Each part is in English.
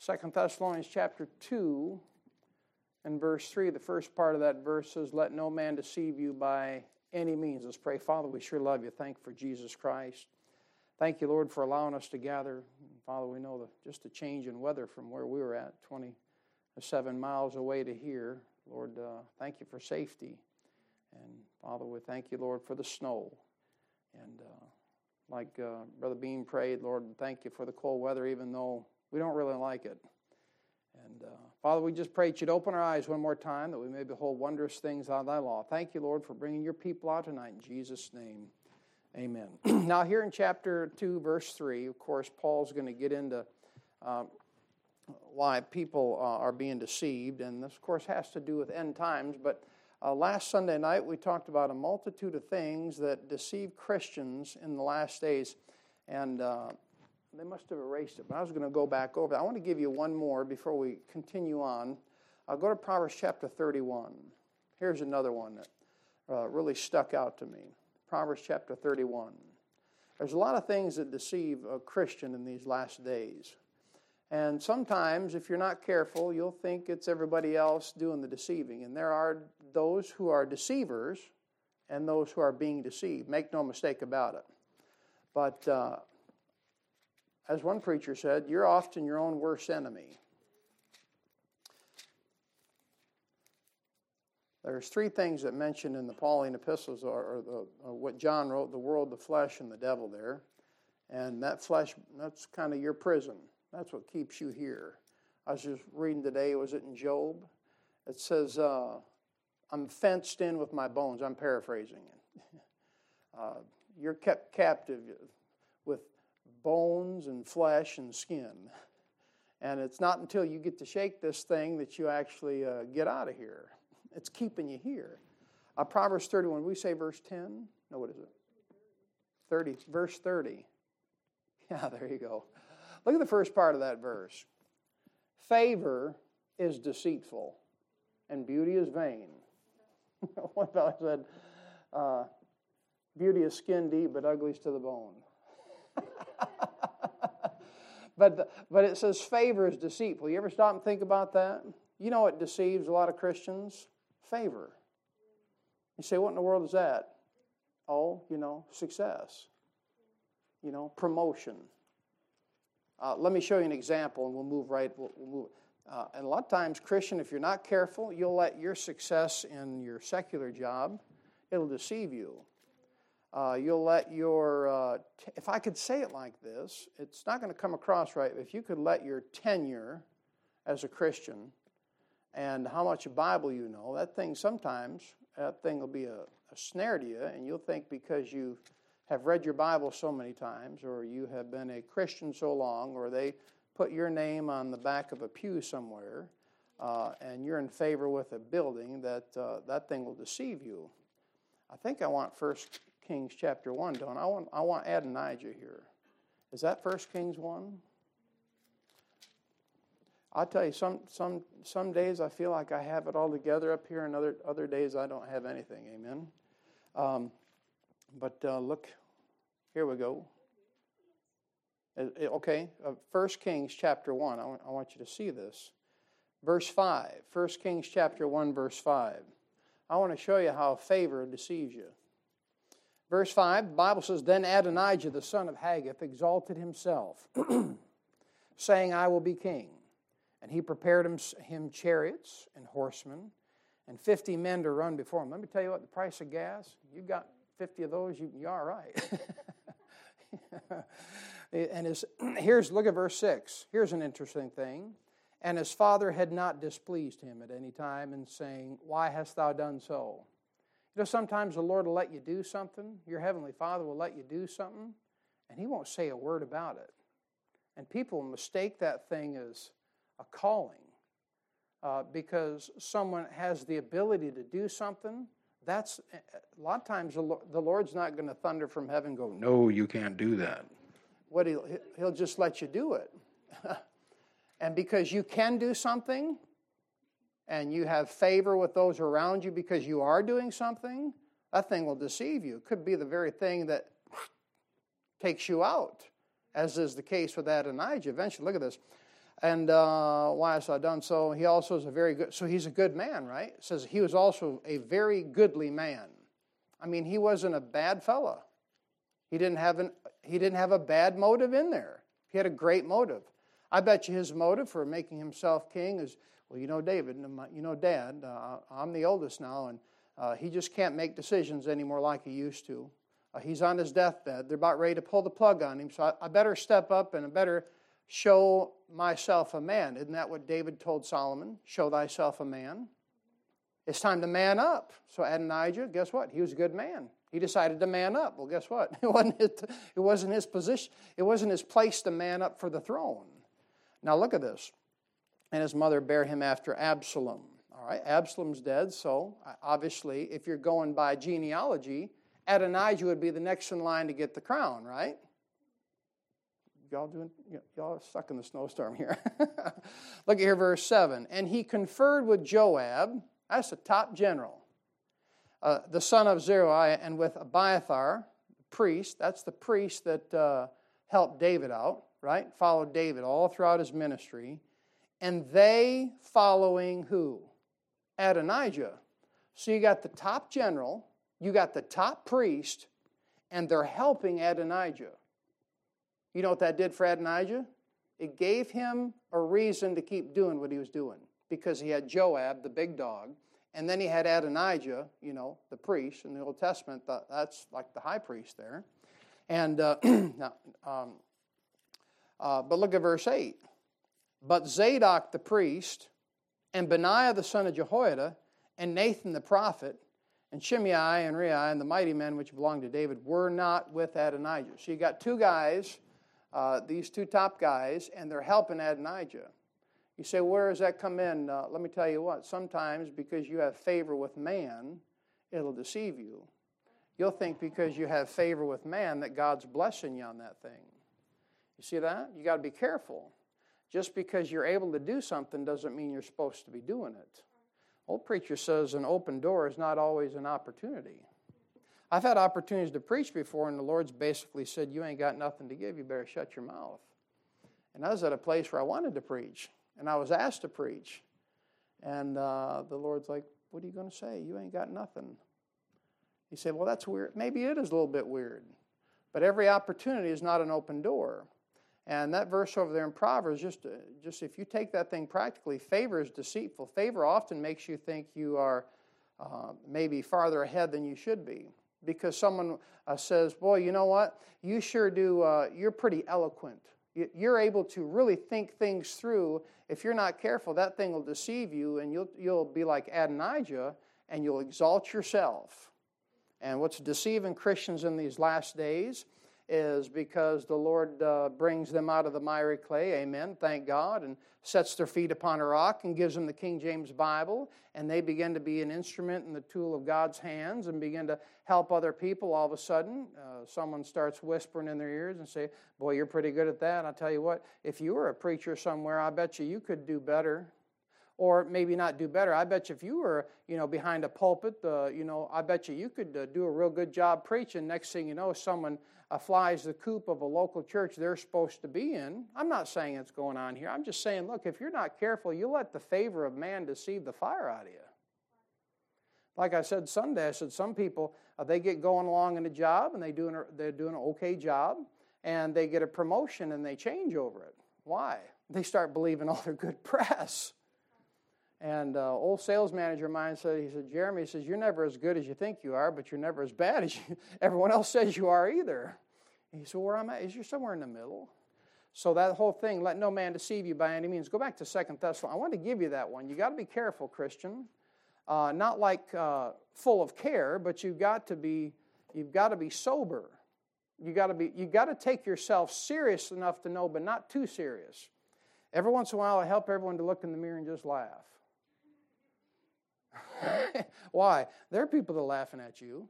Second Thessalonians chapter 2 and verse 3, the first part of that verse says, Let no man deceive you by any means. Let's pray. Father, we sure love you. Thank you for Jesus Christ. Thank you, Lord, for allowing us to gather. Father, we know the, just the change in weather from where we were at, 27 miles away to here. Lord, uh, thank you for safety. And Father, we thank you, Lord, for the snow. And uh, like uh, Brother Beam prayed, Lord, thank you for the cold weather, even though we don't really like it. And uh, Father, we just pray that you'd open our eyes one more time that we may behold wondrous things out of thy law. Thank you, Lord, for bringing your people out tonight. In Jesus' name, amen. now, here in chapter 2, verse 3, of course, Paul's going to get into uh, why people uh, are being deceived. And this, of course, has to do with end times. But uh, last Sunday night, we talked about a multitude of things that deceive Christians in the last days. And uh, they must have erased it, but I was going to go back over. I want to give you one more before we continue on. I'll go to Proverbs chapter 31. Here's another one that uh, really stuck out to me Proverbs chapter 31. There's a lot of things that deceive a Christian in these last days. And sometimes, if you're not careful, you'll think it's everybody else doing the deceiving. And there are those who are deceivers and those who are being deceived. Make no mistake about it. But uh, as one preacher said, you're often your own worst enemy. There's three things that mentioned in the Pauline epistles, or, the, or what John wrote: the world, the flesh, and the devil. There, and that flesh—that's kind of your prison. That's what keeps you here. I was just reading today. Was it in Job? It says, uh, "I'm fenced in with my bones." I'm paraphrasing it. Uh, you're kept captive bones and flesh and skin. And it's not until you get to shake this thing that you actually uh, get out of here. It's keeping you here. Uh, Proverbs 31, we say verse 10? No, what is it? 30, verse 30. Yeah, there you go. Look at the first part of that verse. Favor is deceitful, and beauty is vain. One fellow said, uh, Beauty is skin deep, but ugly is to the bone. but, the, but it says favor is deceitful. You ever stop and think about that? You know what deceives a lot of Christians? Favor. You say, what in the world is that? Oh, you know, success. You know, promotion. Uh, let me show you an example and we'll move right. We'll, we'll move. Uh, and a lot of times, Christian, if you're not careful, you'll let your success in your secular job, it'll deceive you. Uh, you'll let your, uh, t- if I could say it like this, it's not going to come across right. If you could let your tenure as a Christian and how much Bible you know, that thing sometimes, that thing will be a, a snare to you, and you'll think because you have read your Bible so many times, or you have been a Christian so long, or they put your name on the back of a pew somewhere, uh, and you're in favor with a building, that uh, that thing will deceive you. I think I want First Kings chapter 1, don't I? Want, I want Adonijah here. Is that 1 Kings 1? I'll tell you, some, some, some days I feel like I have it all together up here, and other, other days I don't have anything. Amen. Um, but uh, look, here we go. Uh, uh, okay, uh, 1 Kings chapter 1. I want, I want you to see this. Verse 5. 1 Kings chapter 1, verse 5. I want to show you how favor deceives you. Verse 5, the Bible says, Then Adonijah, the son of Haggith, exalted himself, saying, I will be king. And he prepared him, him chariots and horsemen and 50 men to run before him. Let me tell you what, the price of gas, you got 50 of those, you, you're all right. and his, here's, look at verse 6. Here's an interesting thing. And his father had not displeased him at any time in saying, Why hast thou done so? You know, sometimes the Lord will let you do something, your Heavenly Father will let you do something, and He won't say a word about it. And people mistake that thing as a calling uh, because someone has the ability to do something. That's a lot of times the Lord's not going to thunder from heaven go, No, you can't do that. What he'll, he'll just let you do it. and because you can do something, and you have favor with those around you because you are doing something, that thing will deceive you. It could be the very thing that takes you out, as is the case with Adonijah. Eventually, look at this. And uh, why hast thou done so? He also is a very good, so he's a good man, right? It says he was also a very goodly man. I mean, he wasn't a bad fella. He didn't have an, he didn't have a bad motive in there. He had a great motive. I bet you his motive for making himself king is, well, you know, David, you know, Dad, uh, I'm the oldest now, and uh, he just can't make decisions anymore like he used to. Uh, he's on his deathbed. They're about ready to pull the plug on him, so I, I better step up and I better show myself a man. Isn't that what David told Solomon? Show thyself a man. It's time to man up. So Adonijah, guess what? He was a good man. He decided to man up. Well, guess what? It wasn't his, it wasn't his position. It wasn't his place to man up for the throne. Now look at this. And his mother bare him after Absalom. All right, Absalom's dead, so obviously, if you're going by genealogy, Adonijah would be the next in line to get the crown, right? Y'all doing? Y'all are stuck in the snowstorm here. Look at here, verse seven. And he conferred with Joab. That's the top general, uh, the son of Zeruiah, and with Abiathar, the priest. That's the priest that uh, helped David out, right? Followed David all throughout his ministry, and they following who? Adonijah. So you got the top general, you got the top priest, and they're helping Adonijah. You know what that did for Adonijah? It gave him a reason to keep doing what he was doing because he had Joab, the big dog, and then he had Adonijah, you know, the priest in the Old Testament. That's like the high priest there. And uh, um, uh, but look at verse eight. But Zadok the priest and Benaiah the son of Jehoiada, and Nathan the prophet, and Shimei and Rei and the mighty men which belonged to David were not with Adonijah. So you got two guys, uh, these two top guys, and they're helping Adonijah. You say, where does that come in? Uh, let me tell you what. Sometimes because you have favor with man, it'll deceive you. You'll think because you have favor with man that God's blessing you on that thing. You see that? You got to be careful. Just because you're able to do something doesn't mean you're supposed to be doing it. Old preacher says an open door is not always an opportunity. I've had opportunities to preach before, and the Lord's basically said, You ain't got nothing to give, you better shut your mouth. And I was at a place where I wanted to preach, and I was asked to preach. And uh, the Lord's like, What are you going to say? You ain't got nothing. He said, Well, that's weird. Maybe it is a little bit weird. But every opportunity is not an open door. And that verse over there in Proverbs, just, uh, just if you take that thing practically, favor is deceitful. Favor often makes you think you are uh, maybe farther ahead than you should be. Because someone uh, says, Boy, you know what? You sure do, uh, you're pretty eloquent. You're able to really think things through. If you're not careful, that thing will deceive you, and you'll, you'll be like Adonijah, and you'll exalt yourself. And what's deceiving Christians in these last days is because the Lord uh, brings them out of the miry clay, amen, thank God, and sets their feet upon a rock and gives them the King James Bible, and they begin to be an instrument and the tool of God's hands and begin to help other people. All of a sudden, uh, someone starts whispering in their ears and say, Boy, you're pretty good at that. I'll tell you what, if you were a preacher somewhere, I bet you you could do better or maybe not do better. I bet you if you were, you know, behind a pulpit, uh, you know, I bet you you could uh, do a real good job preaching. Next thing you know, someone uh, flies the coop of a local church they're supposed to be in. I'm not saying it's going on here. I'm just saying, look, if you're not careful, you let the favor of man deceive the fire out of you. Like I said Sunday, I said some people uh, they get going along in a job and they a, they're doing an okay job, and they get a promotion and they change over it. Why? They start believing all their good press. And uh, old sales manager of mine said, he said, Jeremy, he says, you're never as good as you think you are, but you're never as bad as you, everyone else says you are either. And he said, where I'm at is you're somewhere in the middle. So that whole thing, let no man deceive you by any means. Go back to Second Thessalonians. I want to give you that one. You got to be careful, Christian. Uh, not like uh, full of care, but you've got to be you've got to be sober. You got to be you got to take yourself serious enough to know, but not too serious. Every once in a while, I help everyone to look in the mirror and just laugh. Why? There are people that are laughing at you.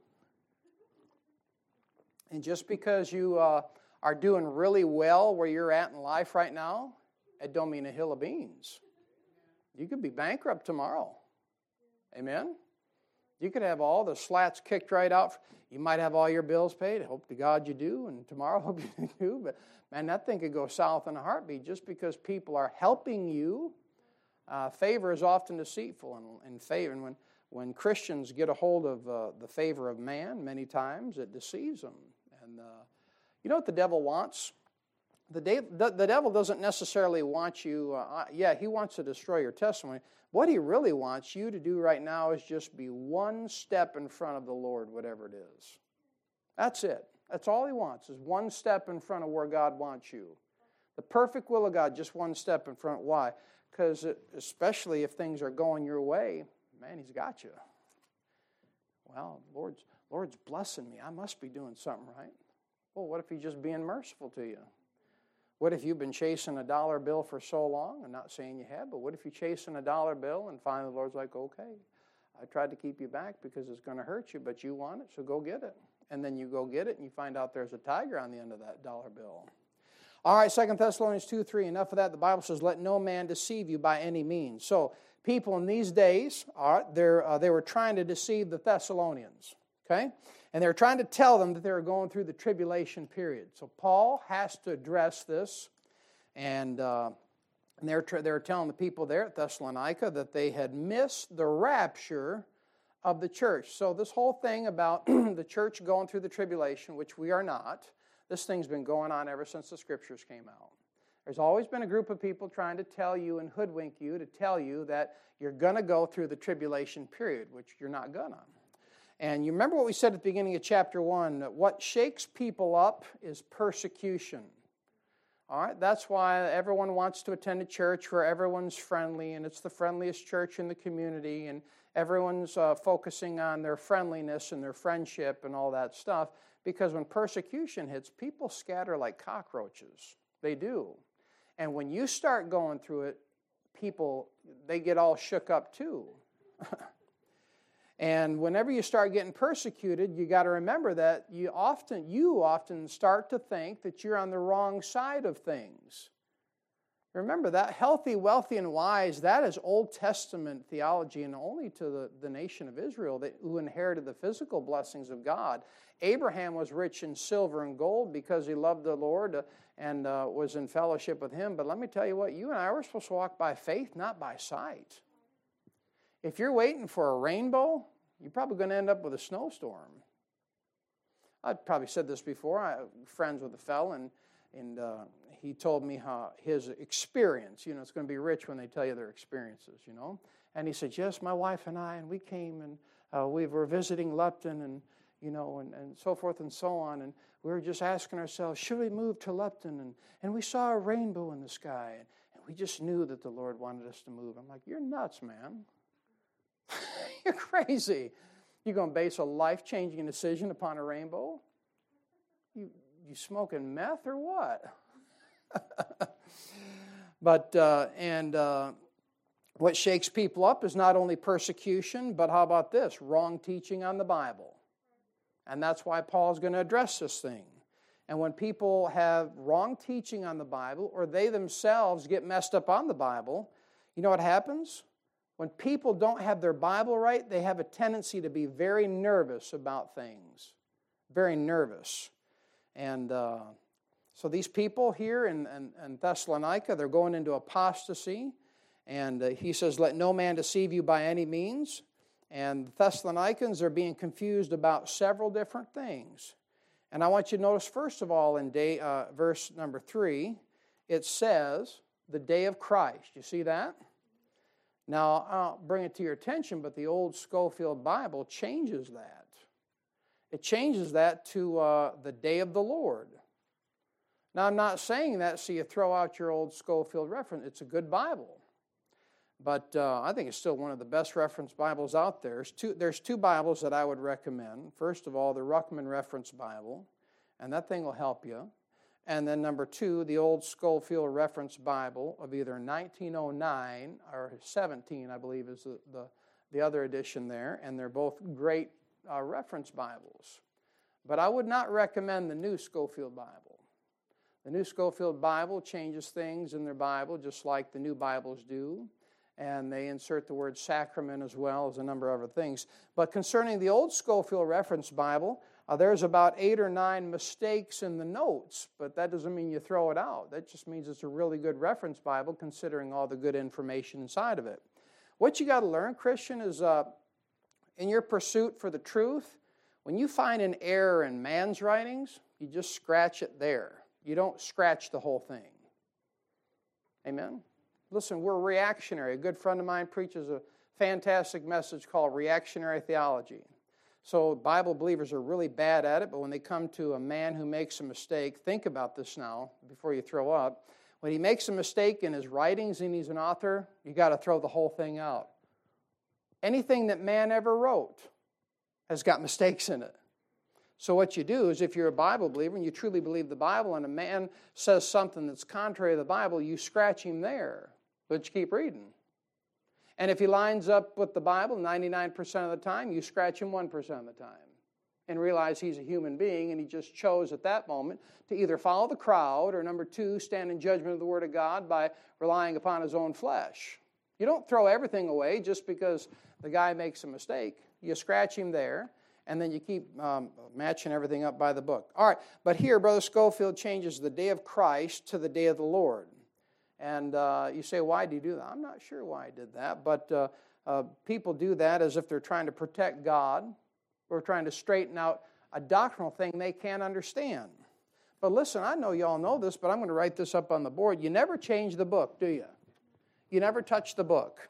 And just because you uh, are doing really well where you're at in life right now, it don't mean a hill of beans. You could be bankrupt tomorrow. Amen? You could have all the slats kicked right out. You might have all your bills paid. Hope to God you do, and tomorrow hope you do. But man, that thing could go south in a heartbeat just because people are helping you. Uh, favor is often deceitful, and, and favor. And when when Christians get a hold of uh, the favor of man, many times it deceives them. And uh, you know what the devil wants? The, de- the, the, devil doesn't necessarily want you, uh, yeah, he wants to destroy your testimony. What he really wants you to do right now is just be one step in front of the Lord, whatever it is. That's it. That's all he wants, is one step in front of where God wants you. The perfect will of God, just one step in front. Why? Because especially if things are going your way, man, he's got you. Well, Lord's, Lord's blessing me. I must be doing something right. Well, what if he's just being merciful to you? What if you've been chasing a dollar bill for so long? I'm not saying you have, but what if you're chasing a dollar bill and finally the Lord's like, okay, I tried to keep you back because it's going to hurt you, but you want it, so go get it. And then you go get it and you find out there's a tiger on the end of that dollar bill. All right, Second Thessalonians 2 3. Enough of that. The Bible says, Let no man deceive you by any means. So people in these days are uh, they were trying to deceive the Thessalonians. Okay, and they were trying to tell them that they were going through the tribulation period. So Paul has to address this, and. Uh, and they're, they're telling the people there at Thessalonica that they had missed the rapture of the church. So, this whole thing about the church going through the tribulation, which we are not, this thing's been going on ever since the scriptures came out. There's always been a group of people trying to tell you and hoodwink you to tell you that you're going to go through the tribulation period, which you're not going to. And you remember what we said at the beginning of chapter 1 that what shakes people up is persecution. All right, that's why everyone wants to attend a church where everyone's friendly and it's the friendliest church in the community and everyone's uh, focusing on their friendliness and their friendship and all that stuff. Because when persecution hits, people scatter like cockroaches. They do. And when you start going through it, people, they get all shook up too. and whenever you start getting persecuted, you got to remember that you often, you often start to think that you're on the wrong side of things. Remember that healthy, wealthy, and wise, that is Old Testament theology and only to the, the nation of Israel that, who inherited the physical blessings of God. Abraham was rich in silver and gold because he loved the Lord uh, and uh, was in fellowship with him. But let me tell you what, you and I were supposed to walk by faith, not by sight. If you're waiting for a rainbow, you're probably going to end up with a snowstorm. I've probably said this before. I'm friends with a fellow, and, and uh, he told me how his experience, you know, it's going to be rich when they tell you their experiences, you know. And he said, Yes, my wife and I, and we came and uh, we were visiting Lupton, and you know, and, and so forth and so on. And we were just asking ourselves, should we move to Lupton? And, and we saw a rainbow in the sky, and, and we just knew that the Lord wanted us to move. I'm like, you're nuts, man. you're crazy. You're going to base a life changing decision upon a rainbow? You, you smoking meth or what? but, uh, and, uh, what shakes people up is not only persecution, but how about this? Wrong teaching on the Bible. And that's why Paul's going to address this thing. And when people have wrong teaching on the Bible or they themselves get messed up on the Bible, you know what happens? When people don't have their Bible right, they have a tendency to be very nervous about things. Very nervous. And uh, so these people here in, in, in, Thessalonica, they're going into apostasy. And uh, he says, Let no man deceive you by any means. And the Thessalonians are being confused about several different things. And I want you to notice, first of all, in day, uh, verse number three, it says, the day of Christ. You see that? Now, I'll bring it to your attention, but the old Scofield Bible changes that. It changes that to uh, the day of the Lord. Now, I'm not saying that so you throw out your old Scofield reference. It's a good Bible. But uh, I think it's still one of the best reference Bibles out there. There's two, there's two Bibles that I would recommend. First of all, the Ruckman Reference Bible, and that thing will help you. And then number two, the old Scofield Reference Bible of either 1909 or 17, I believe, is the, the, the other edition there. And they're both great uh, reference Bibles. But I would not recommend the new Scofield Bible. The new Scofield Bible changes things in their Bible just like the new Bibles do and they insert the word sacrament as well as a number of other things. But concerning the old Scofield Reference Bible, uh, there's about eight or nine mistakes in the notes, but that doesn't mean you throw it out. That just means it's a really good reference Bible considering all the good information inside of it. What you got to learn, Christian, is uh, in your pursuit for the truth, when you find an error in man's writings, you just scratch it there. You don't scratch the whole thing. Amen? Listen, we're reactionary. A good friend of mine preaches a fantastic message called reactionary theology. So, Bible believers are really bad at it, but when they come to a man who makes a mistake, think about this now before you throw up. When he makes a mistake in his writings and he's an author, you got to throw the whole thing out. Anything that man ever wrote has got mistakes in it. So, what you do is if you're a Bible believer and you truly believe the Bible, and a man says something that's contrary to the Bible, you scratch him there. But you keep reading. And if he lines up with the Bible 99% of the time, you scratch him 1% of the time and realize he's a human being and he just chose at that moment to either follow the crowd or, number two, stand in judgment of the Word of God by relying upon his own flesh. You don't throw everything away just because the guy makes a mistake. You scratch him there and then you keep um, matching everything up by the book. All right, but here, Brother Scofield changes the day of Christ to the day of the Lord. And uh, you say, why do you do that? I'm not sure why I did that, but uh, uh, people do that as if they're trying to protect God or trying to straighten out a doctrinal thing they can't understand. But listen, I know you all know this, but I'm going to write this up on the board. You never change the book, do you? You never touch the book.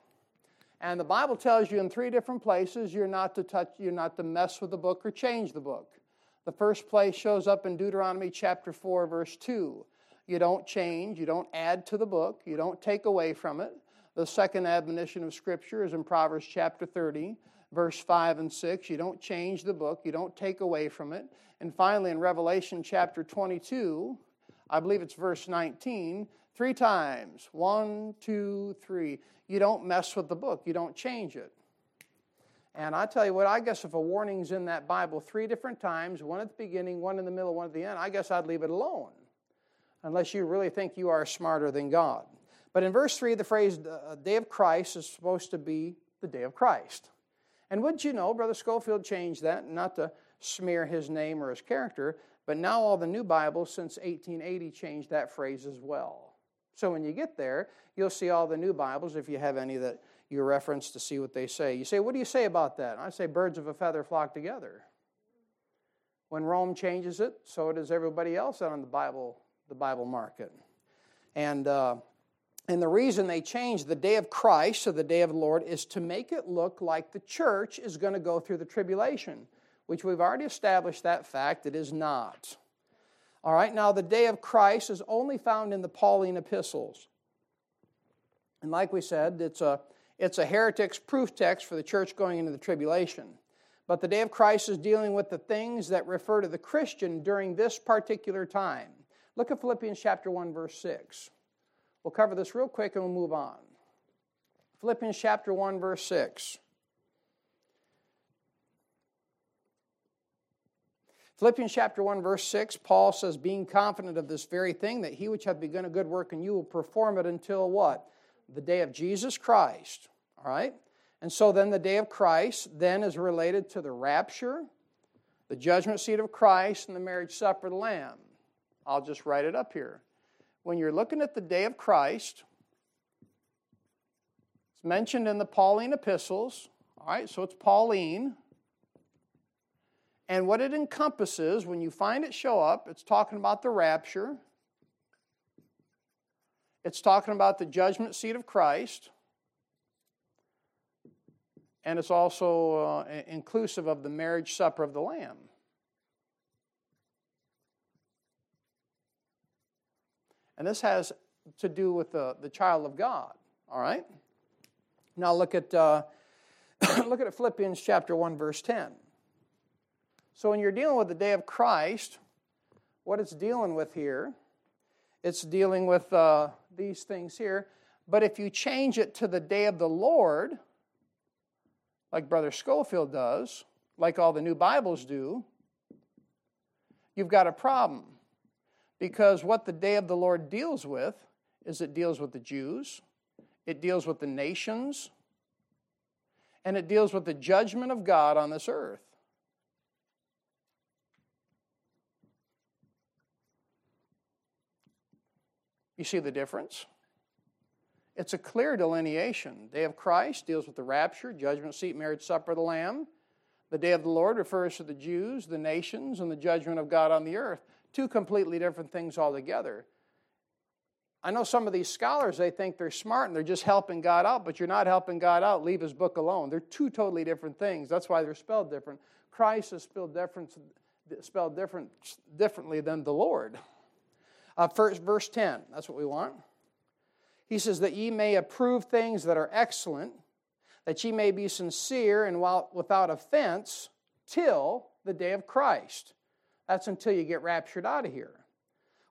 And the Bible tells you in three different places you're not to touch, you're not to mess with the book or change the book. The first place shows up in Deuteronomy chapter 4, verse 2. You don't change, you don't add to the book, you don't take away from it. The second admonition of Scripture is in Proverbs chapter 30, verse 5 and 6. You don't change the book, you don't take away from it. And finally, in Revelation chapter 22, I believe it's verse 19, three times one, two, three. You don't mess with the book, you don't change it. And I tell you what, I guess if a warning's in that Bible three different times, one at the beginning, one in the middle, one at the end, I guess I'd leave it alone unless you really think you are smarter than God. But in verse 3, the phrase uh, day of Christ is supposed to be the day of Christ. And wouldn't you know, Brother Scofield changed that, not to smear his name or his character, but now all the new Bibles since 1880 changed that phrase as well. So when you get there, you'll see all the new Bibles, if you have any that you reference to see what they say. You say, What do you say about that? I say, Birds of a feather flock together. When Rome changes it, so does everybody else out on the Bible the Bible market. And, uh, and the reason they changed the day of Christ to the day of the Lord is to make it look like the church is going to go through the tribulation, which we've already established that fact it is not. All right, now the day of Christ is only found in the Pauline epistles. And like we said, it's a, it's a heretic's proof text for the church going into the tribulation. But the day of Christ is dealing with the things that refer to the Christian during this particular time. Look at Philippians chapter 1, verse 6. We'll cover this real quick and we'll move on. Philippians chapter 1, verse 6. Philippians chapter 1, verse 6, Paul says, Being confident of this very thing, that he which hath begun a good work in you will perform it until what? The day of Jesus Christ. All right? And so then the day of Christ then is related to the rapture, the judgment seat of Christ, and the marriage supper of the Lamb. I'll just write it up here. When you're looking at the day of Christ, it's mentioned in the Pauline epistles. All right, so it's Pauline. And what it encompasses, when you find it show up, it's talking about the rapture. It's talking about the judgment seat of Christ. And it's also uh, inclusive of the marriage supper of the Lamb. And this has to do with the, the child of God. All right? Now look at, uh, look at Philippians chapter 1, verse 10. So when you're dealing with the day of Christ, what it's dealing with here, it's dealing with uh, these things here. But if you change it to the day of the Lord, like Brother Scofield does, like all the new Bibles do, you've got a problem. Because what the day of the Lord deals with is it deals with the Jews, it deals with the nations, and it deals with the judgment of God on this earth. You see the difference? It's a clear delineation. Day of Christ deals with the rapture, judgment seat, marriage supper of the Lamb. The day of the Lord refers to the Jews, the nations, and the judgment of God on the earth. Two completely different things altogether. I know some of these scholars, they think they're smart and they're just helping God out, but you're not helping God out. Leave his book alone. They're two totally different things. That's why they're spelled different. Christ is spelled different, spelled different, differently than the Lord. Uh, first, verse 10, that's what we want. He says, That ye may approve things that are excellent, that ye may be sincere and without offense till the day of Christ. That's until you get raptured out of here.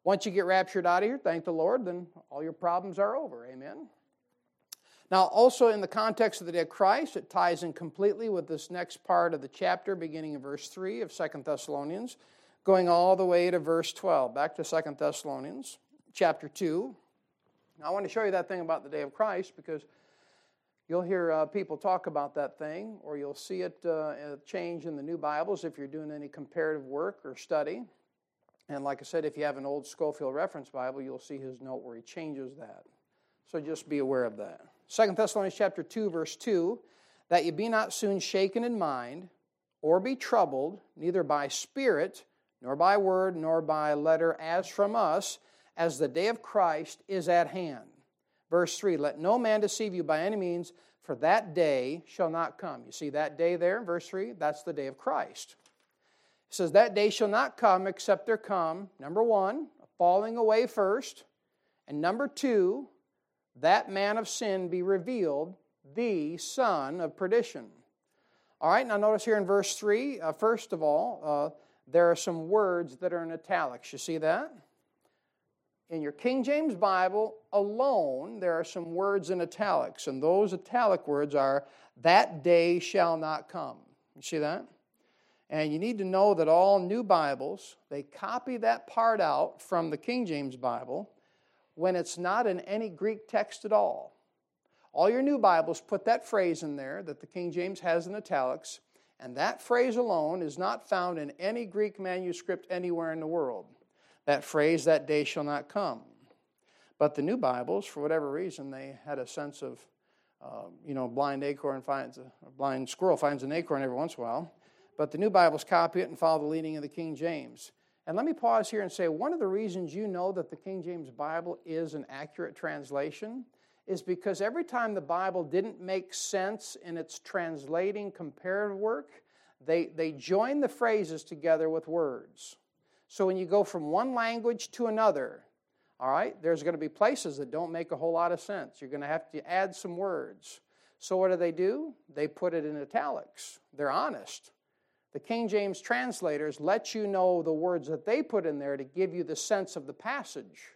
Once you get raptured out of here, thank the Lord, then all your problems are over. Amen. Now, also in the context of the day of Christ, it ties in completely with this next part of the chapter, beginning in verse 3 of Second Thessalonians, going all the way to verse 12. Back to Second Thessalonians, chapter 2. Now, I want to show you that thing about the day of Christ because you'll hear uh, people talk about that thing, or you'll see it uh, change in the new Bibles if you're doing any comparative work or study. And like I said, if you have an old Scofield Reference Bible, you'll see his note where he changes that. So just be aware of that. Second Thessalonians chapter 2, verse 2, that you be not soon shaken in mind, or be troubled, neither by spirit, nor by word, nor by letter, as from us, as the day of Christ is at hand. Verse 3 Let no man deceive you by any means, for that day shall not come. You see that day there, verse 3? That's the day of Christ. It says, That day shall not come except there come, number one, falling away first, and number two, that man of sin be revealed, the son of perdition. All right, now notice here in verse 3, uh, first of all, uh, there are some words that are in italics. You see that? In your King James Bible alone, there are some words in italics, and those italic words are, that day shall not come. You see that? And you need to know that all new Bibles, they copy that part out from the King James Bible when it's not in any Greek text at all. All your new Bibles put that phrase in there that the King James has in italics, and that phrase alone is not found in any Greek manuscript anywhere in the world. That phrase, that day shall not come. But the new Bibles, for whatever reason, they had a sense of, uh, you know, blind acorn finds a, a blind squirrel finds an acorn every once in a while but the new Bibles copy it and follow the leading of the King James. And let me pause here and say one of the reasons you know that the King James Bible is an accurate translation is because every time the Bible didn't make sense in its translating comparative work, they, they join the phrases together with words. So when you go from one language to another, all right, there's going to be places that don't make a whole lot of sense. You're going to have to add some words. So what do they do? They put it in italics. They're honest. The King James translators let you know the words that they put in there to give you the sense of the passage.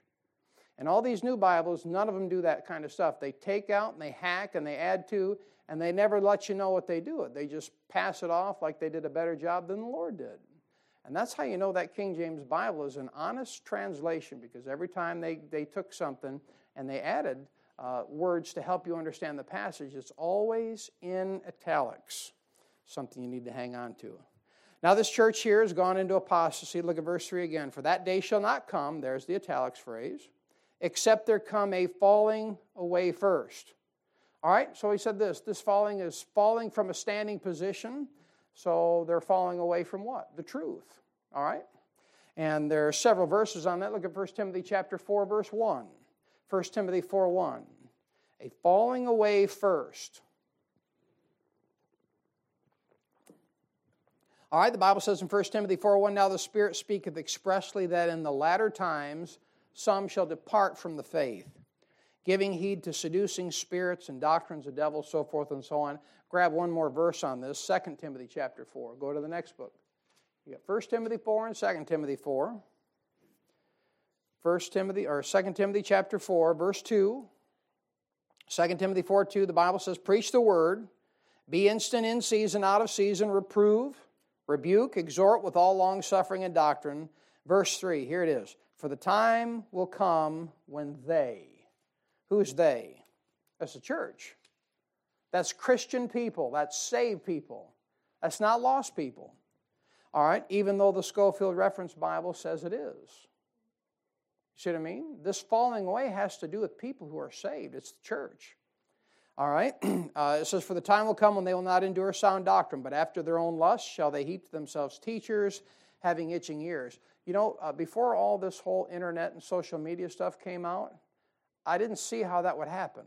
And all these new Bibles, none of them do that kind of stuff. They take out and they hack and they add to, and they never let you know what they do. It. They just pass it off like they did a better job than the Lord did. And that's how you know that King James Bible is an honest translation because every time they, they took something and they added uh, words to help you understand the passage, it's always in italics something you need to hang on to. Now, this church here has gone into apostasy. Look at verse 3 again. For that day shall not come, there's the italics phrase, except there come a falling away first. All right, so he said this this falling is falling from a standing position. So they're falling away from what? The truth. All right? And there are several verses on that. Look at 1 Timothy chapter 4, verse 1. 1 Timothy 4 1. A falling away first. All right, the Bible says in 1 Timothy 4 1, now the Spirit speaketh expressly that in the latter times some shall depart from the faith, giving heed to seducing spirits and doctrines of devils, so forth and so on. Grab one more verse on this, 2 Timothy chapter 4. Go to the next book. You got 1 Timothy 4 and 2 Timothy 4. 1 Timothy or 2 Timothy chapter 4, verse 2. 2 Timothy 4 2, the Bible says, Preach the word, be instant in season, out of season, reprove rebuke, exhort with all long suffering and doctrine. Verse 3, here it is. For the time will come when they, who's they? That's the church. That's Christian people. That's saved people. That's not lost people. All right, even though the Scofield Reference Bible says it is. You see what I mean? This falling away has to do with people who are saved. It's the church. All right? Uh, it says, For the time will come when they will not endure sound doctrine, but after their own lusts shall they heap to themselves teachers having itching ears. You know, uh, before all this whole internet and social media stuff came out, I didn't see how that would happen.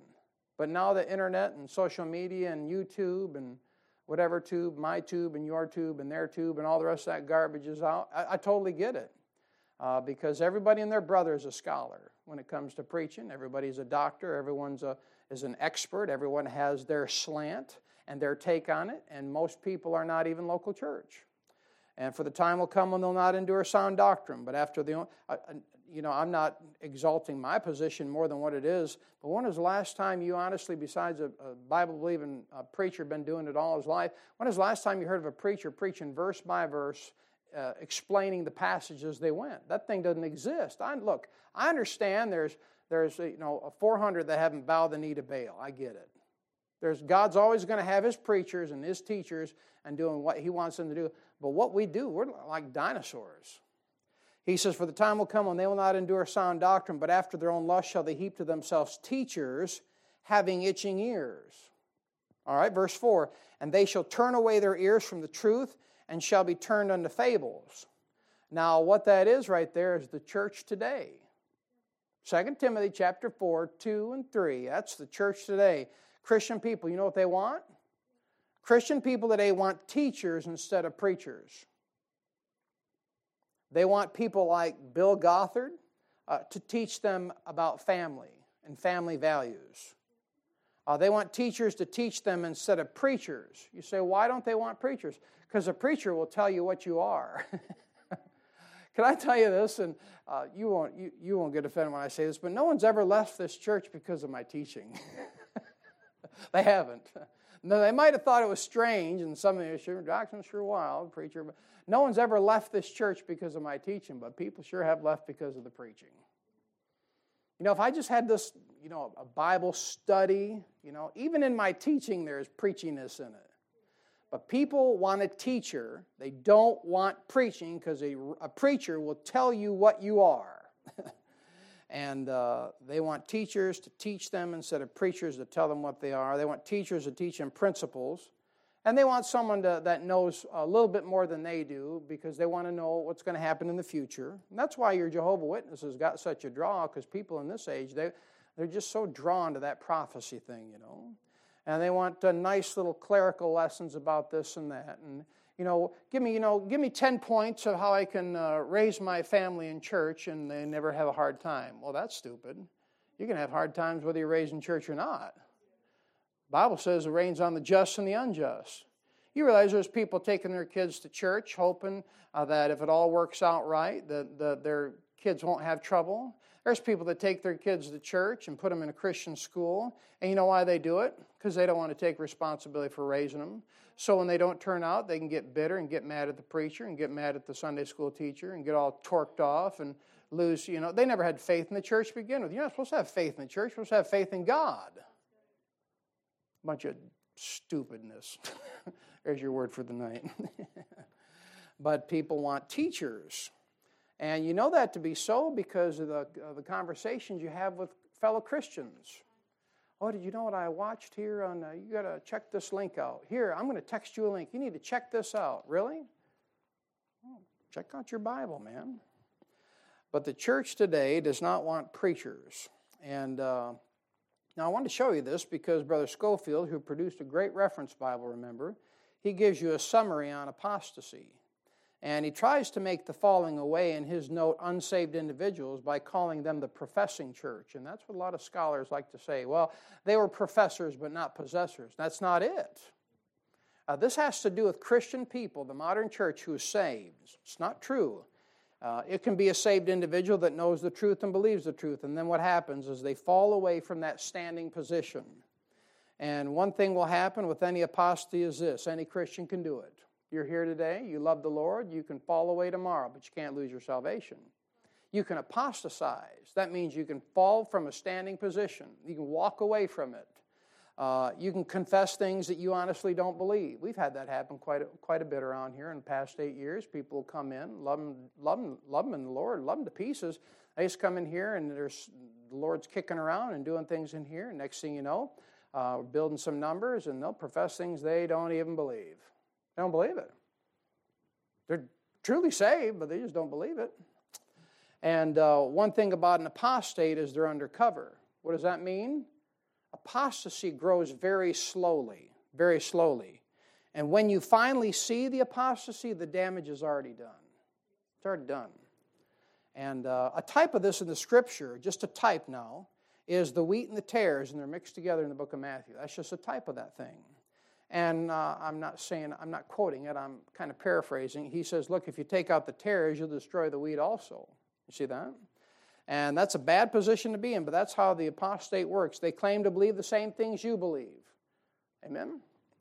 But now the internet and social media and YouTube and whatever tube, my tube and your tube and their tube and all the rest of that garbage is out, I, I totally get it. Uh, because everybody and their brother is a scholar when it comes to preaching. Everybody's a doctor, everyone's a, is an expert, everyone has their slant and their take on it, and most people are not even local church. And for the time will come when they'll not endure sound doctrine. But after the, uh, you know, I'm not exalting my position more than what it is. But when was the last time you honestly, besides a, a Bible believing preacher, been doing it all his life? When was the last time you heard of a preacher preaching verse by verse, uh, explaining the passages they went? That thing doesn't exist. I look. I understand. There's there's you know 400 that haven't bowed the knee to Baal. I get it. There's God's always going to have his preachers and his teachers and doing what he wants them to do. But what we do, we're like dinosaurs. He says, For the time will come when they will not endure sound doctrine, but after their own lust shall they heap to themselves teachers having itching ears. All right, verse 4 And they shall turn away their ears from the truth and shall be turned unto fables. Now, what that is right there is the church today. 2 Timothy chapter 4, 2 and 3. That's the church today. Christian people, you know what they want? Christian people today want teachers instead of preachers. They want people like Bill Gothard uh, to teach them about family and family values. Uh, they want teachers to teach them instead of preachers. You say, why don't they want preachers? Because a preacher will tell you what you are. Can I tell you this? And uh, you, won't, you, you won't get offended when I say this, but no one's ever left this church because of my teaching. they haven't. Now, they might have thought it was strange, and some of you sure, Jackson's sure wild, preacher, but no one's ever left this church because of my teaching, but people sure have left because of the preaching. You know, if I just had this, you know, a Bible study, you know, even in my teaching, there's preachiness in it. But people want a teacher. They don't want preaching because a, a preacher will tell you what you are. And uh, they want teachers to teach them instead of preachers to tell them what they are. They want teachers to teach them principles. And they want someone to, that knows a little bit more than they do because they want to know what's going to happen in the future. And that's why your Jehovah Witnesses got such a draw because people in this age, they, they're just so drawn to that prophecy thing, you know. And they want uh, nice little clerical lessons about this and that. And you know, give me, you know, give me 10 points of how I can uh, raise my family in church and they never have a hard time. Well, that's stupid. You can have hard times whether you're raised in church or not. The Bible says it rains on the just and the unjust. You realize there's people taking their kids to church hoping uh, that if it all works out right, that, that their kids won't have trouble. There's people that take their kids to church and put them in a Christian school. And you know why they do it? Because they don't want to take responsibility for raising them. So when they don't turn out, they can get bitter and get mad at the preacher and get mad at the Sunday school teacher and get all torqued off and lose, you know, they never had faith in the church to begin with. You're not supposed to have faith in the church, you're supposed to have faith in God. Bunch of stupidness. There's your word for the night. but people want teachers. And you know that to be so because of the, of the conversations you have with fellow Christians. Oh, did you know what I watched here on? Uh, you got to check this link out. Here, I'm going to text you a link. You need to check this out. Really? Oh, check out your Bible, man. But the church today does not want preachers. And uh, now I want to show you this because Brother Scofield, who produced a great reference Bible, remember, he gives you a summary on apostasy. And he tries to make the falling away in his note unsaved individuals by calling them the professing church. And that's what a lot of scholars like to say. Well, they were professors but not possessors. That's not it. Uh, this has to do with Christian people, the modern church, who is saved. It's not true. Uh, it can be a saved individual that knows the truth and believes the truth. And then what happens is they fall away from that standing position. And one thing will happen with any apostasy is this any Christian can do it. You're here today, you love the Lord, you can fall away tomorrow, but you can't lose your salvation. You can apostatize. That means you can fall from a standing position. You can walk away from it. Uh, you can confess things that you honestly don't believe. We've had that happen quite a, quite a bit around here in the past eight years. People come in, love them, love them, love them in the Lord, love them to pieces. They just come in here and there's the Lord's kicking around and doing things in here. Next thing you know, uh, we're building some numbers and they'll profess things they don't even believe. They don't believe it. They're truly saved, but they just don't believe it. And uh, one thing about an apostate is they're undercover. What does that mean? apostasy grows very slowly, very slowly. And when you finally see the apostasy, the damage is already done. It's already done. And uh, a type of this in the scripture, just a type now, is the wheat and the tares, and they're mixed together in the book of Matthew. That's just a type of that thing. And uh, I'm not saying, I'm not quoting it, I'm kind of paraphrasing. He says, Look, if you take out the tares, you'll destroy the wheat also. You see that? And that's a bad position to be in, but that's how the apostate works. They claim to believe the same things you believe. Amen?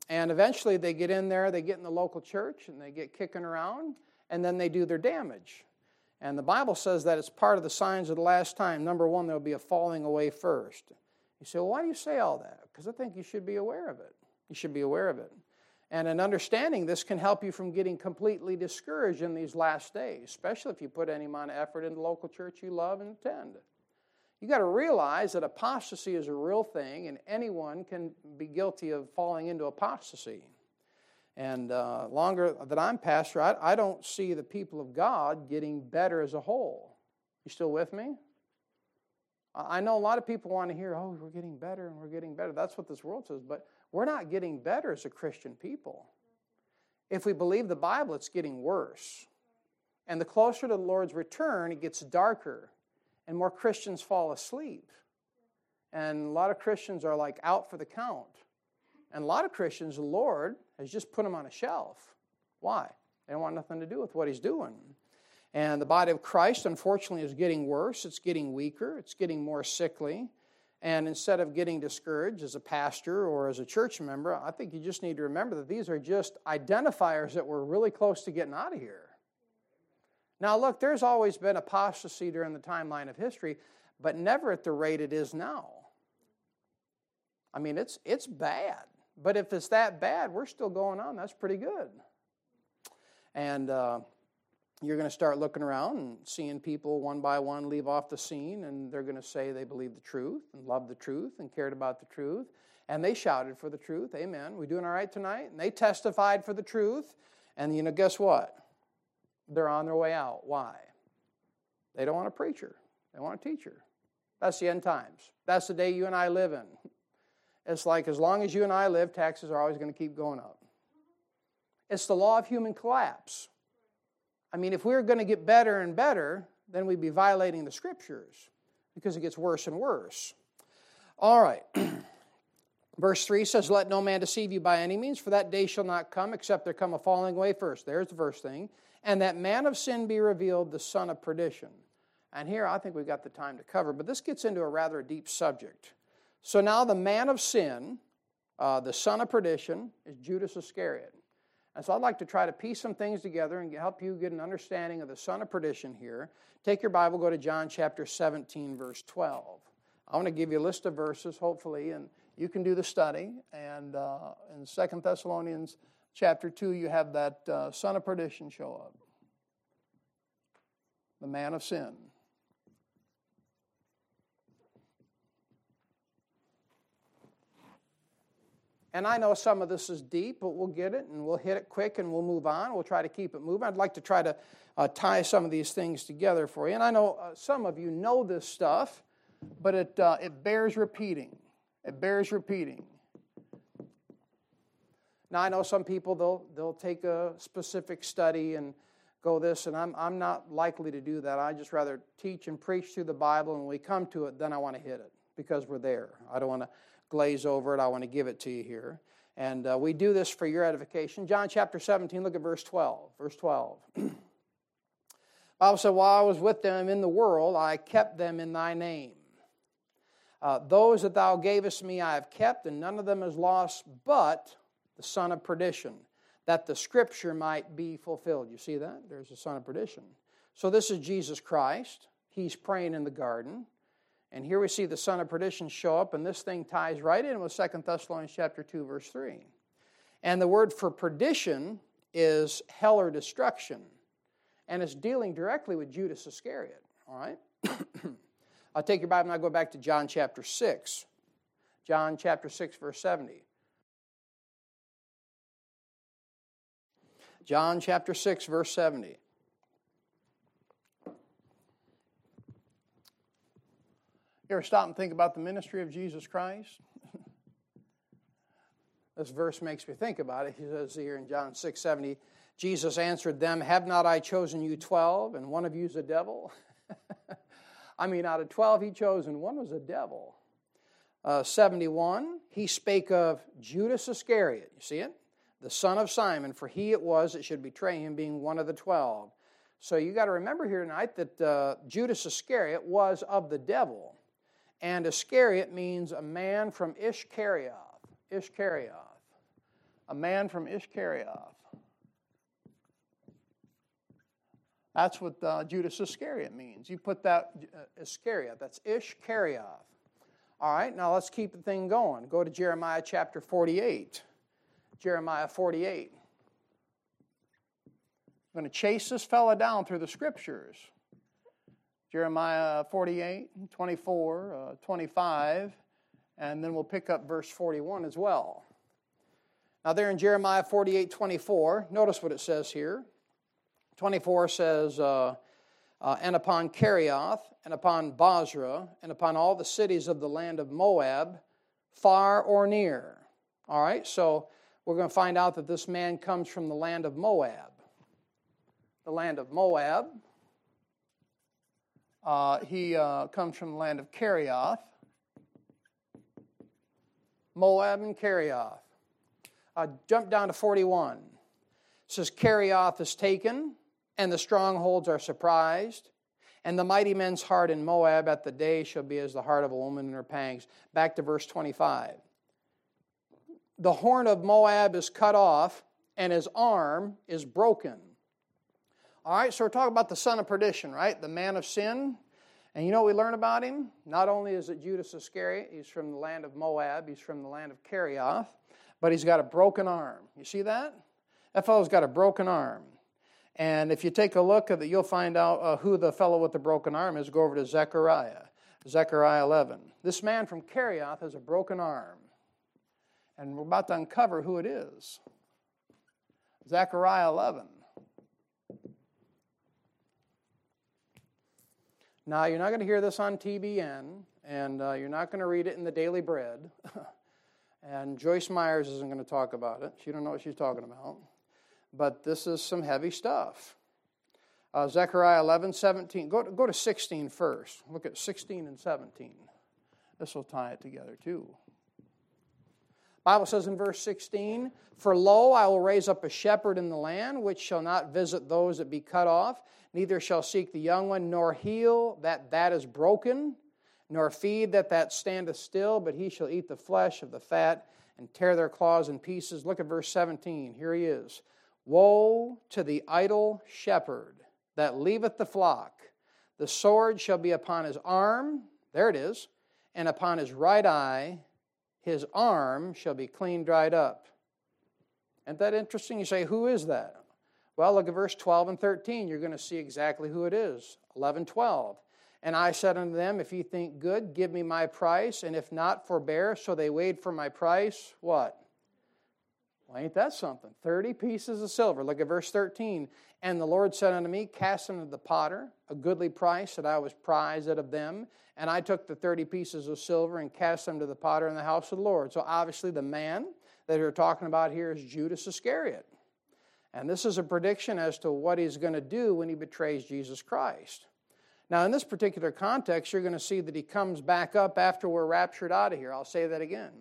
And eventually they get in there, they get in the local church, and they get kicking around, and then they do their damage. And the Bible says that it's part of the signs of the last time. Number one, there'll be a falling away first. You say, well, why do you say all that? Because I think you should be aware of it. You should be aware of it. And in understanding this can help you from getting completely discouraged in these last days, especially if you put any amount of effort in the local church you love and attend. You got to realize that apostasy is a real thing, and anyone can be guilty of falling into apostasy. And uh, longer that I'm pastor, I, I don't see the people of God getting better as a whole. You still with me? I know a lot of people want to hear, oh, we're getting better and we're getting better. That's what this world says. But we're not getting better as a Christian people. If we believe the Bible, it's getting worse. And the closer to the Lord's return, it gets darker, and more Christians fall asleep. And a lot of Christians are like out for the count. And a lot of Christians, the Lord has just put them on a shelf. Why? They don't want nothing to do with what He's doing. And the body of Christ, unfortunately, is getting worse. It's getting weaker. It's getting more sickly. And instead of getting discouraged as a pastor or as a church member, I think you just need to remember that these are just identifiers that we're really close to getting out of here. Now, look, there's always been apostasy during the timeline of history, but never at the rate it is now. I mean, it's, it's bad. But if it's that bad, we're still going on. That's pretty good. And uh, you're going to start looking around and seeing people one by one leave off the scene, and they're going to say they believe the truth and love the truth and cared about the truth. And they shouted for the truth. Amen. We doing all right tonight? And they testified for the truth. And you know, guess what? They're on their way out. Why? They don't want a preacher. They want a teacher. That's the end times. That's the day you and I live in. It's like as long as you and I live, taxes are always going to keep going up. It's the law of human collapse. I mean, if we are going to get better and better, then we'd be violating the scriptures because it gets worse and worse. All right. Verse 3 says, Let no man deceive you by any means, for that day shall not come except there come a falling away first. There's the first thing. And that man of sin be revealed, the son of perdition. And here I think we've got the time to cover, but this gets into a rather deep subject. So now the man of sin, uh, the son of perdition, is Judas Iscariot. And so I'd like to try to piece some things together and help you get an understanding of the son of perdition here. Take your Bible, go to John chapter 17, verse 12. I want to give you a list of verses, hopefully, and you can do the study. And uh, in Second Thessalonians chapter 2, you have that uh, son of perdition show up the man of sin. And I know some of this is deep, but we'll get it and we'll hit it quick and we'll move on. We'll try to keep it moving. I'd like to try to uh, tie some of these things together for you. And I know uh, some of you know this stuff, but it, uh, it bears repeating. It bears repeating. Now, I know some people, they'll, they'll take a specific study and go this, and I'm, I'm not likely to do that. I just rather teach and preach through the Bible, and when we come to it, then I want to hit it because we're there. I don't want to glaze over it. I want to give it to you here. And uh, we do this for your edification. John chapter 17, look at verse 12. Verse 12. Bible said, While I was with them in the world, I kept them in thy name. Uh, those that thou gavest me I have kept, and none of them is lost, but the son of perdition, that the scripture might be fulfilled. You see that? There's the son of perdition. So this is Jesus Christ. He's praying in the garden. And here we see the son of perdition show up, and this thing ties right in with 2 Thessalonians chapter 2, verse 3. And the word for perdition is hell or destruction. And it's dealing directly with Judas Iscariot. All right? I'll take your Bible and I'll go back to John chapter 6. John chapter 6, verse 70. John chapter 6, verse 70. Ever stop and think about the ministry of Jesus Christ? this verse makes me think about it. He says here in John 6 70, Jesus answered them, Have not I chosen you twelve, and one of you is a devil? I mean, out of twelve he chose, and one was a devil. Uh, 71, he spake of Judas Iscariot. You see it? the son of Simon, for he it was that should betray him, being one of the twelve. So you got to remember here tonight that uh, Judas Iscariot was of the devil. And Iscariot means a man from Ishkarioth. Ishkarioth. A man from Ishkarioth. That's what uh, Judas Iscariot means. You put that, uh, Iscariot, that's Ishkarioth. All right, now let's keep the thing going. Go to Jeremiah chapter 48. Jeremiah 48. I'm going to chase this fella down through the scriptures. Jeremiah 48, 24, uh, 25, and then we'll pick up verse 41 as well. Now, there in Jeremiah 48, 24, notice what it says here. 24 says, uh, uh, And upon Kerioth, and upon Bozrah, and upon all the cities of the land of Moab, far or near. All right, so we're going to find out that this man comes from the land of Moab. The land of Moab. Uh, he uh, comes from the land of Kerioth. Moab and Kerioth. Uh, jump down to 41. It says, Kerioth is taken, and the strongholds are surprised. And the mighty men's heart in Moab at the day shall be as the heart of a woman in her pangs. Back to verse 25 the horn of Moab is cut off and his arm is broken. All right, so we're talking about the son of perdition, right? The man of sin. And you know what we learn about him? Not only is it Judas Iscariot, he's from the land of Moab, he's from the land of Kerioth, but he's got a broken arm. You see that? That fellow's got a broken arm. And if you take a look at it, you'll find out uh, who the fellow with the broken arm is. Go over to Zechariah, Zechariah 11. This man from Kerioth has a broken arm. And we're about to uncover who it is. Zechariah 11. Now, you're not going to hear this on TBN, and uh, you're not going to read it in the Daily Bread. and Joyce Myers isn't going to talk about it. She don't know what she's talking about. But this is some heavy stuff. Uh, Zechariah 11, 17. Go to, go to 16 first. Look at 16 and 17. This will tie it together, too. Bible says in verse 16, For lo, I will raise up a shepherd in the land, which shall not visit those that be cut off, neither shall seek the young one, nor heal that that is broken, nor feed that that standeth still, but he shall eat the flesh of the fat and tear their claws in pieces. Look at verse 17. Here he is. Woe to the idle shepherd that leaveth the flock. The sword shall be upon his arm, there it is, and upon his right eye, his arm shall be clean dried up. Isn't that interesting? You say, who is that? Well, look at verse 12 and 13. You're going to see exactly who it is. 11, 12. And I said unto them, If ye think good, give me my price, and if not, forbear. So they weighed for my price. What? Well, ain't that something? 30 pieces of silver. Look at verse 13. And the Lord said unto me, Cast unto the potter a goodly price that I was prized out of them. And I took the 30 pieces of silver and cast them to the potter in the house of the Lord. So obviously, the man that we're talking about here is Judas Iscariot. And this is a prediction as to what he's going to do when he betrays Jesus Christ. Now, in this particular context, you're going to see that he comes back up after we're raptured out of here. I'll say that again.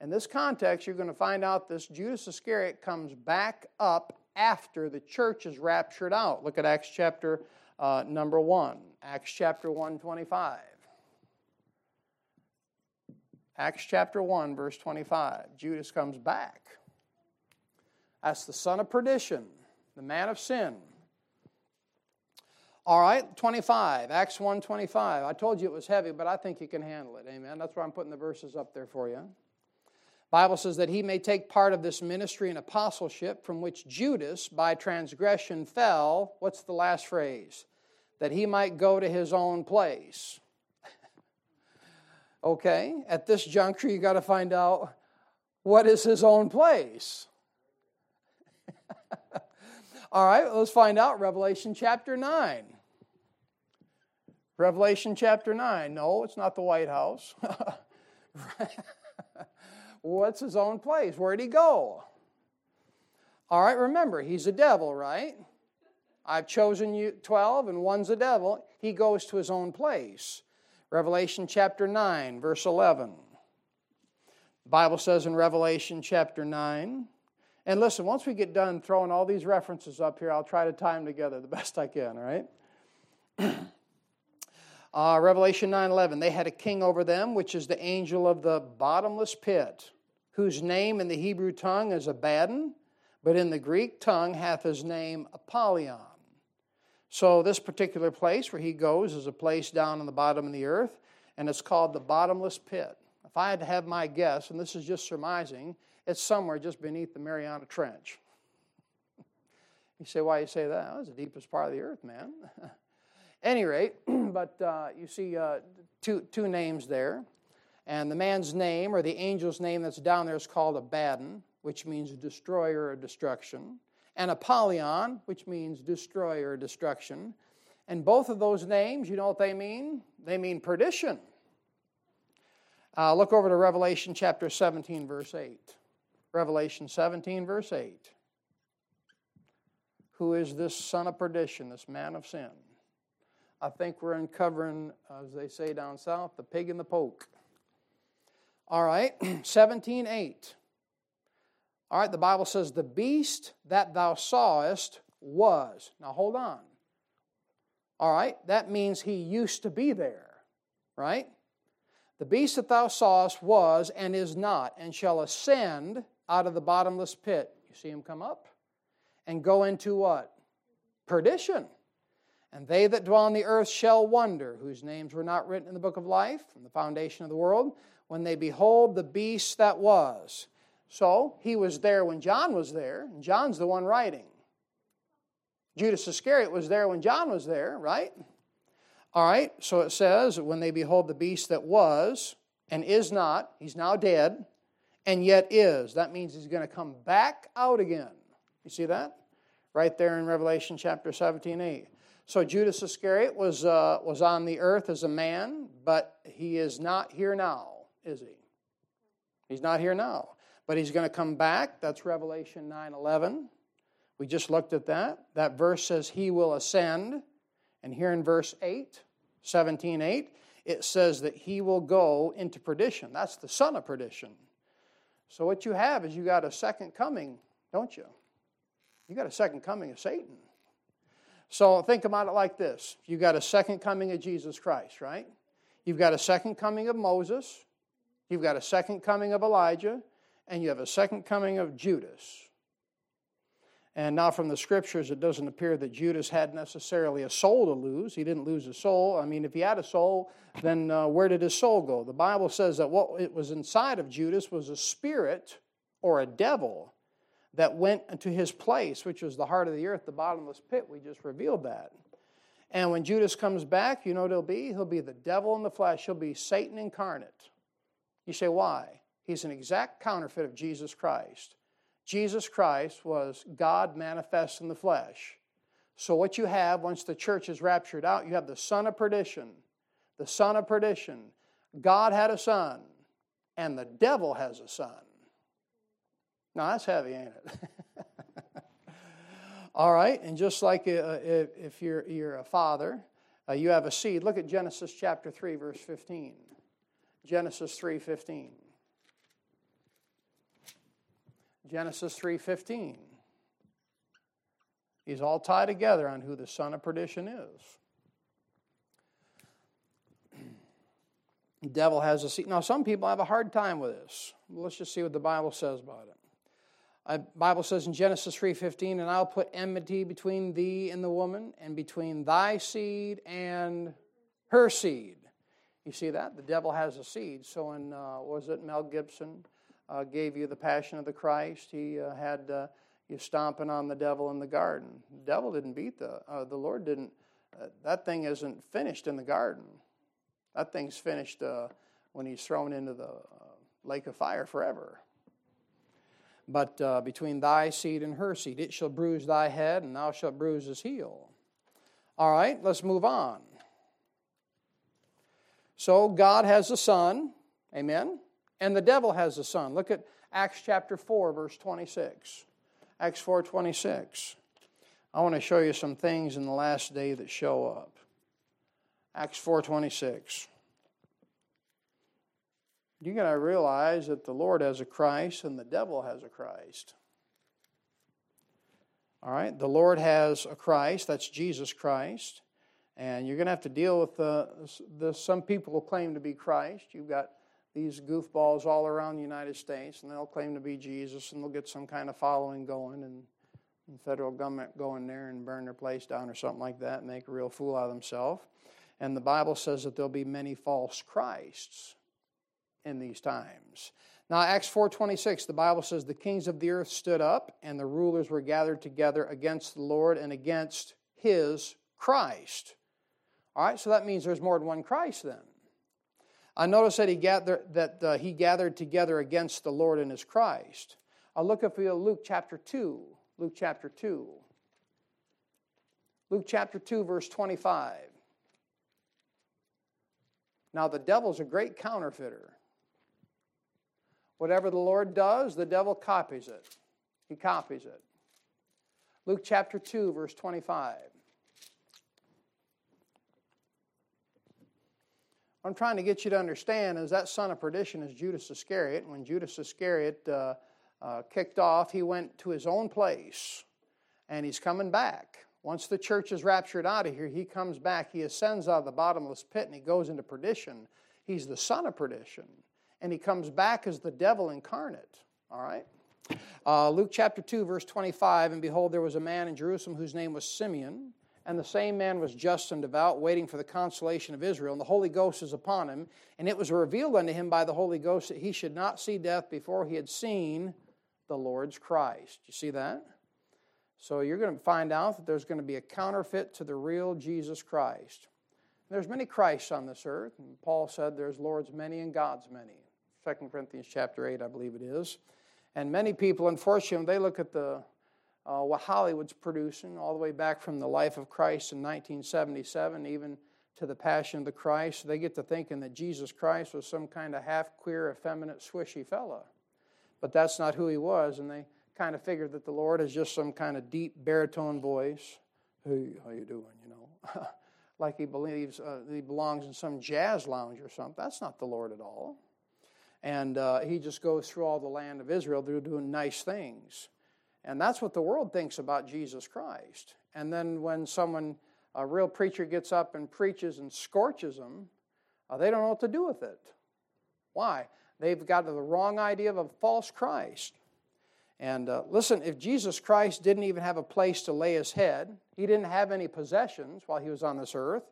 In this context, you're going to find out this Judas Iscariot comes back up after the church is raptured out. Look at Acts chapter uh, number 1. Acts chapter 1, 25. Acts chapter 1, verse 25. Judas comes back. That's the son of perdition, the man of sin. All right, 25, Acts 1 25. I told you it was heavy, but I think you can handle it. Amen. That's why I'm putting the verses up there for you. Bible says that he may take part of this ministry and apostleship from which Judas by transgression fell. What's the last phrase? That he might go to his own place. okay, at this juncture, you got to find out what is his own place. All right, let's find out. Revelation chapter 9. Revelation chapter 9. No, it's not the White House. What's his own place? Where'd he go? All right, remember, he's a devil, right? I've chosen you 12, and one's a devil. He goes to his own place. Revelation chapter 9, verse 11. The Bible says in Revelation chapter 9, and listen, once we get done throwing all these references up here, I'll try to tie them together the best I can, all right? uh, Revelation 9 11, they had a king over them, which is the angel of the bottomless pit whose name in the Hebrew tongue is Abaddon, but in the Greek tongue hath his name Apollyon. So, this particular place where he goes is a place down in the bottom of the earth, and it's called the bottomless pit. If I had to have my guess, and this is just surmising, it's somewhere just beneath the Mariana Trench. you say, why you say that? It's the deepest part of the earth, man. any rate, but uh, you see uh, two, two names there. And the man's name, or the angel's name that's down there, is called Abaddon, which means destroyer or destruction, and Apollyon, which means destroyer or destruction. And both of those names, you know what they mean? They mean perdition. Uh, look over to Revelation chapter 17, verse 8. Revelation 17, verse 8. Who is this son of perdition, this man of sin? I think we're uncovering, as they say down south, the pig and the poke. All right, 17 8. All right, the Bible says, The beast that thou sawest was. Now hold on. All right, that means he used to be there, right? The beast that thou sawest was and is not, and shall ascend out of the bottomless pit. You see him come up? And go into what? Perdition. And they that dwell on the earth shall wonder, whose names were not written in the book of life from the foundation of the world, when they behold the beast that was. So he was there when John was there, and John's the one writing. Judas Iscariot was there when John was there, right? All right, so it says, when they behold the beast that was and is not, he's now dead, and yet is. That means he's going to come back out again. You see that? Right there in Revelation chapter 17 8. So Judas Iscariot was, uh, was on the earth as a man, but he is not here now is he? He's not here now. But he's going to come back. That's Revelation 9 11. We just looked at that. That verse says he will ascend. And here in verse 8, 17 8, it says that he will go into perdition. That's the son of perdition. So what you have is you got a second coming, don't you? You got a second coming of Satan. So think about it like this. You got a second coming of Jesus Christ, right? You've got a second coming of Moses. You've got a second coming of Elijah, and you have a second coming of Judas. And now, from the scriptures, it doesn't appear that Judas had necessarily a soul to lose. He didn't lose a soul. I mean, if he had a soul, then uh, where did his soul go? The Bible says that what it was inside of Judas was a spirit or a devil that went into his place, which was the heart of the earth, the bottomless pit. We just revealed that. And when Judas comes back, you know what he'll be? He'll be the devil in the flesh. He'll be Satan incarnate. You say, why? He's an exact counterfeit of Jesus Christ. Jesus Christ was God manifest in the flesh. So, what you have once the church is raptured out, you have the son of perdition. The son of perdition. God had a son, and the devil has a son. Now, that's heavy, ain't it? All right, and just like uh, if you're, you're a father, uh, you have a seed. Look at Genesis chapter 3, verse 15. Genesis 3:15. Genesis 3:15. These all tie together on who the son of perdition is. The devil has a seat. Now, some people have a hard time with this. Let's just see what the Bible says about it. uh, Bible says in Genesis 3:15, "And I'll put enmity between thee and the woman, and between thy seed and her seed." You see that the devil has a seed. So, in uh, was it Mel Gibson uh, gave you the Passion of the Christ? He uh, had uh, you stomping on the devil in the garden. The devil didn't beat the uh, the Lord didn't. that thing isn't finished in the garden. That thing's finished when he's thrown into the lake of fire forever but uh, between thy seed and her seed. It shall bruise thy head, and thou shalt bruise his heel. All right, let's move on. So God has a son, amen, and the devil has a son. Look at Acts chapter 4, verse 26. Acts 4 26. I want to show you some things in the last day that show up. Acts 4 26 you got to realize that the Lord has a Christ and the devil has a Christ. All right, the Lord has a Christ, that's Jesus Christ, and you're going to have to deal with the, the some people claim to be Christ. You've got these goofballs all around the United States, and they'll claim to be Jesus, and they'll get some kind of following going, and the federal government go in there and burn their place down or something like that, and make a real fool out of themselves. And the Bible says that there'll be many false Christs in these times. Now Acts 4:26 the Bible says the kings of the earth stood up and the rulers were gathered together against the Lord and against his Christ. All right, so that means there's more than one Christ then. I notice that he gathered that uh, he gathered together against the Lord and his Christ. I'll look at Luke chapter 2. Luke chapter 2. Luke chapter 2 verse 25. Now the devil's a great counterfeiter. Whatever the Lord does, the devil copies it. He copies it. Luke chapter 2, verse 25. I'm trying to get you to understand is that son of perdition is Judas Iscariot. When Judas Iscariot uh, uh, kicked off, he went to his own place and he's coming back. Once the church is raptured out of here, he comes back. He ascends out of the bottomless pit and he goes into perdition. He's the son of perdition and he comes back as the devil incarnate. All right? Uh, Luke chapter 2, verse 25 And behold, there was a man in Jerusalem whose name was Simeon, and the same man was just and devout, waiting for the consolation of Israel. And the Holy Ghost is upon him, and it was revealed unto him by the Holy Ghost that he should not see death before he had seen the Lord's Christ. You see that? So you're going to find out that there's going to be a counterfeit to the real Jesus Christ. There's many Christs on this earth, and Paul said there's Lord's many and God's many. 2 Corinthians chapter 8, I believe it is. And many people, unfortunately, they look at the uh, what Hollywood's producing, all the way back from the life of Christ in 1977, even to the Passion of the Christ, they get to thinking that Jesus Christ was some kind of half queer, effeminate, swishy fellow. But that's not who he was, and they kind of figured that the Lord is just some kind of deep baritone voice. Hey, how you doing? You know, like he believes uh, he belongs in some jazz lounge or something. That's not the Lord at all. And uh, he just goes through all the land of Israel. Doing nice things. And that's what the world thinks about Jesus Christ. And then when someone, a real preacher, gets up and preaches and scorches them, uh, they don't know what to do with it. Why? They've got the wrong idea of a false Christ. And uh, listen, if Jesus Christ didn't even have a place to lay his head, he didn't have any possessions while he was on this earth.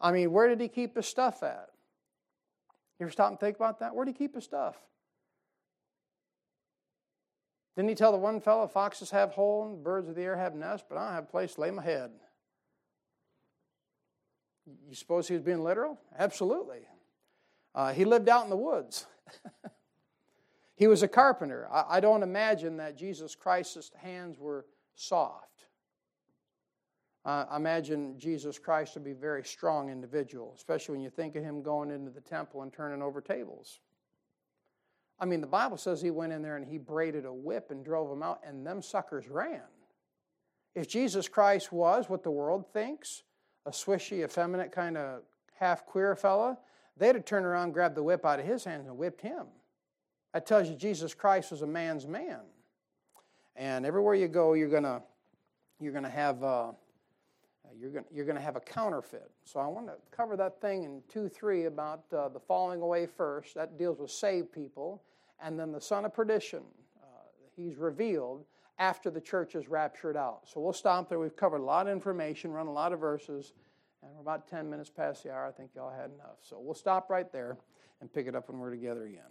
I mean, where did he keep his stuff at? You ever stop and think about that? Where did he keep his stuff? Didn't he tell the one fellow, foxes have holes, and birds of the air have nests, but I don't have a place to lay my head? You suppose he was being literal? Absolutely. Uh, he lived out in the woods. he was a carpenter. I, I don't imagine that Jesus Christ's hands were soft. Uh, I imagine Jesus Christ to be a very strong individual, especially when you think of him going into the temple and turning over tables. I mean, the Bible says he went in there and he braided a whip and drove them out, and them suckers ran. If Jesus Christ was what the world thinks, a swishy, effeminate kind of half queer fella, they'd have turned around, grabbed the whip out of his hands, and whipped him. That tells you Jesus Christ was a man's man. And everywhere you go, you're to you're to have. Uh, you're gonna you're gonna have a counterfeit. So I want to cover that thing in 2 3 about uh, the falling away first. That deals with saved people. And then the son of perdition. Uh, He's revealed after the church is raptured out. So we'll stop there. We've covered a lot of information, run a lot of verses, and we're about 10 minutes past the hour. I think y'all had enough. So we'll stop right there and pick it up when we're together again.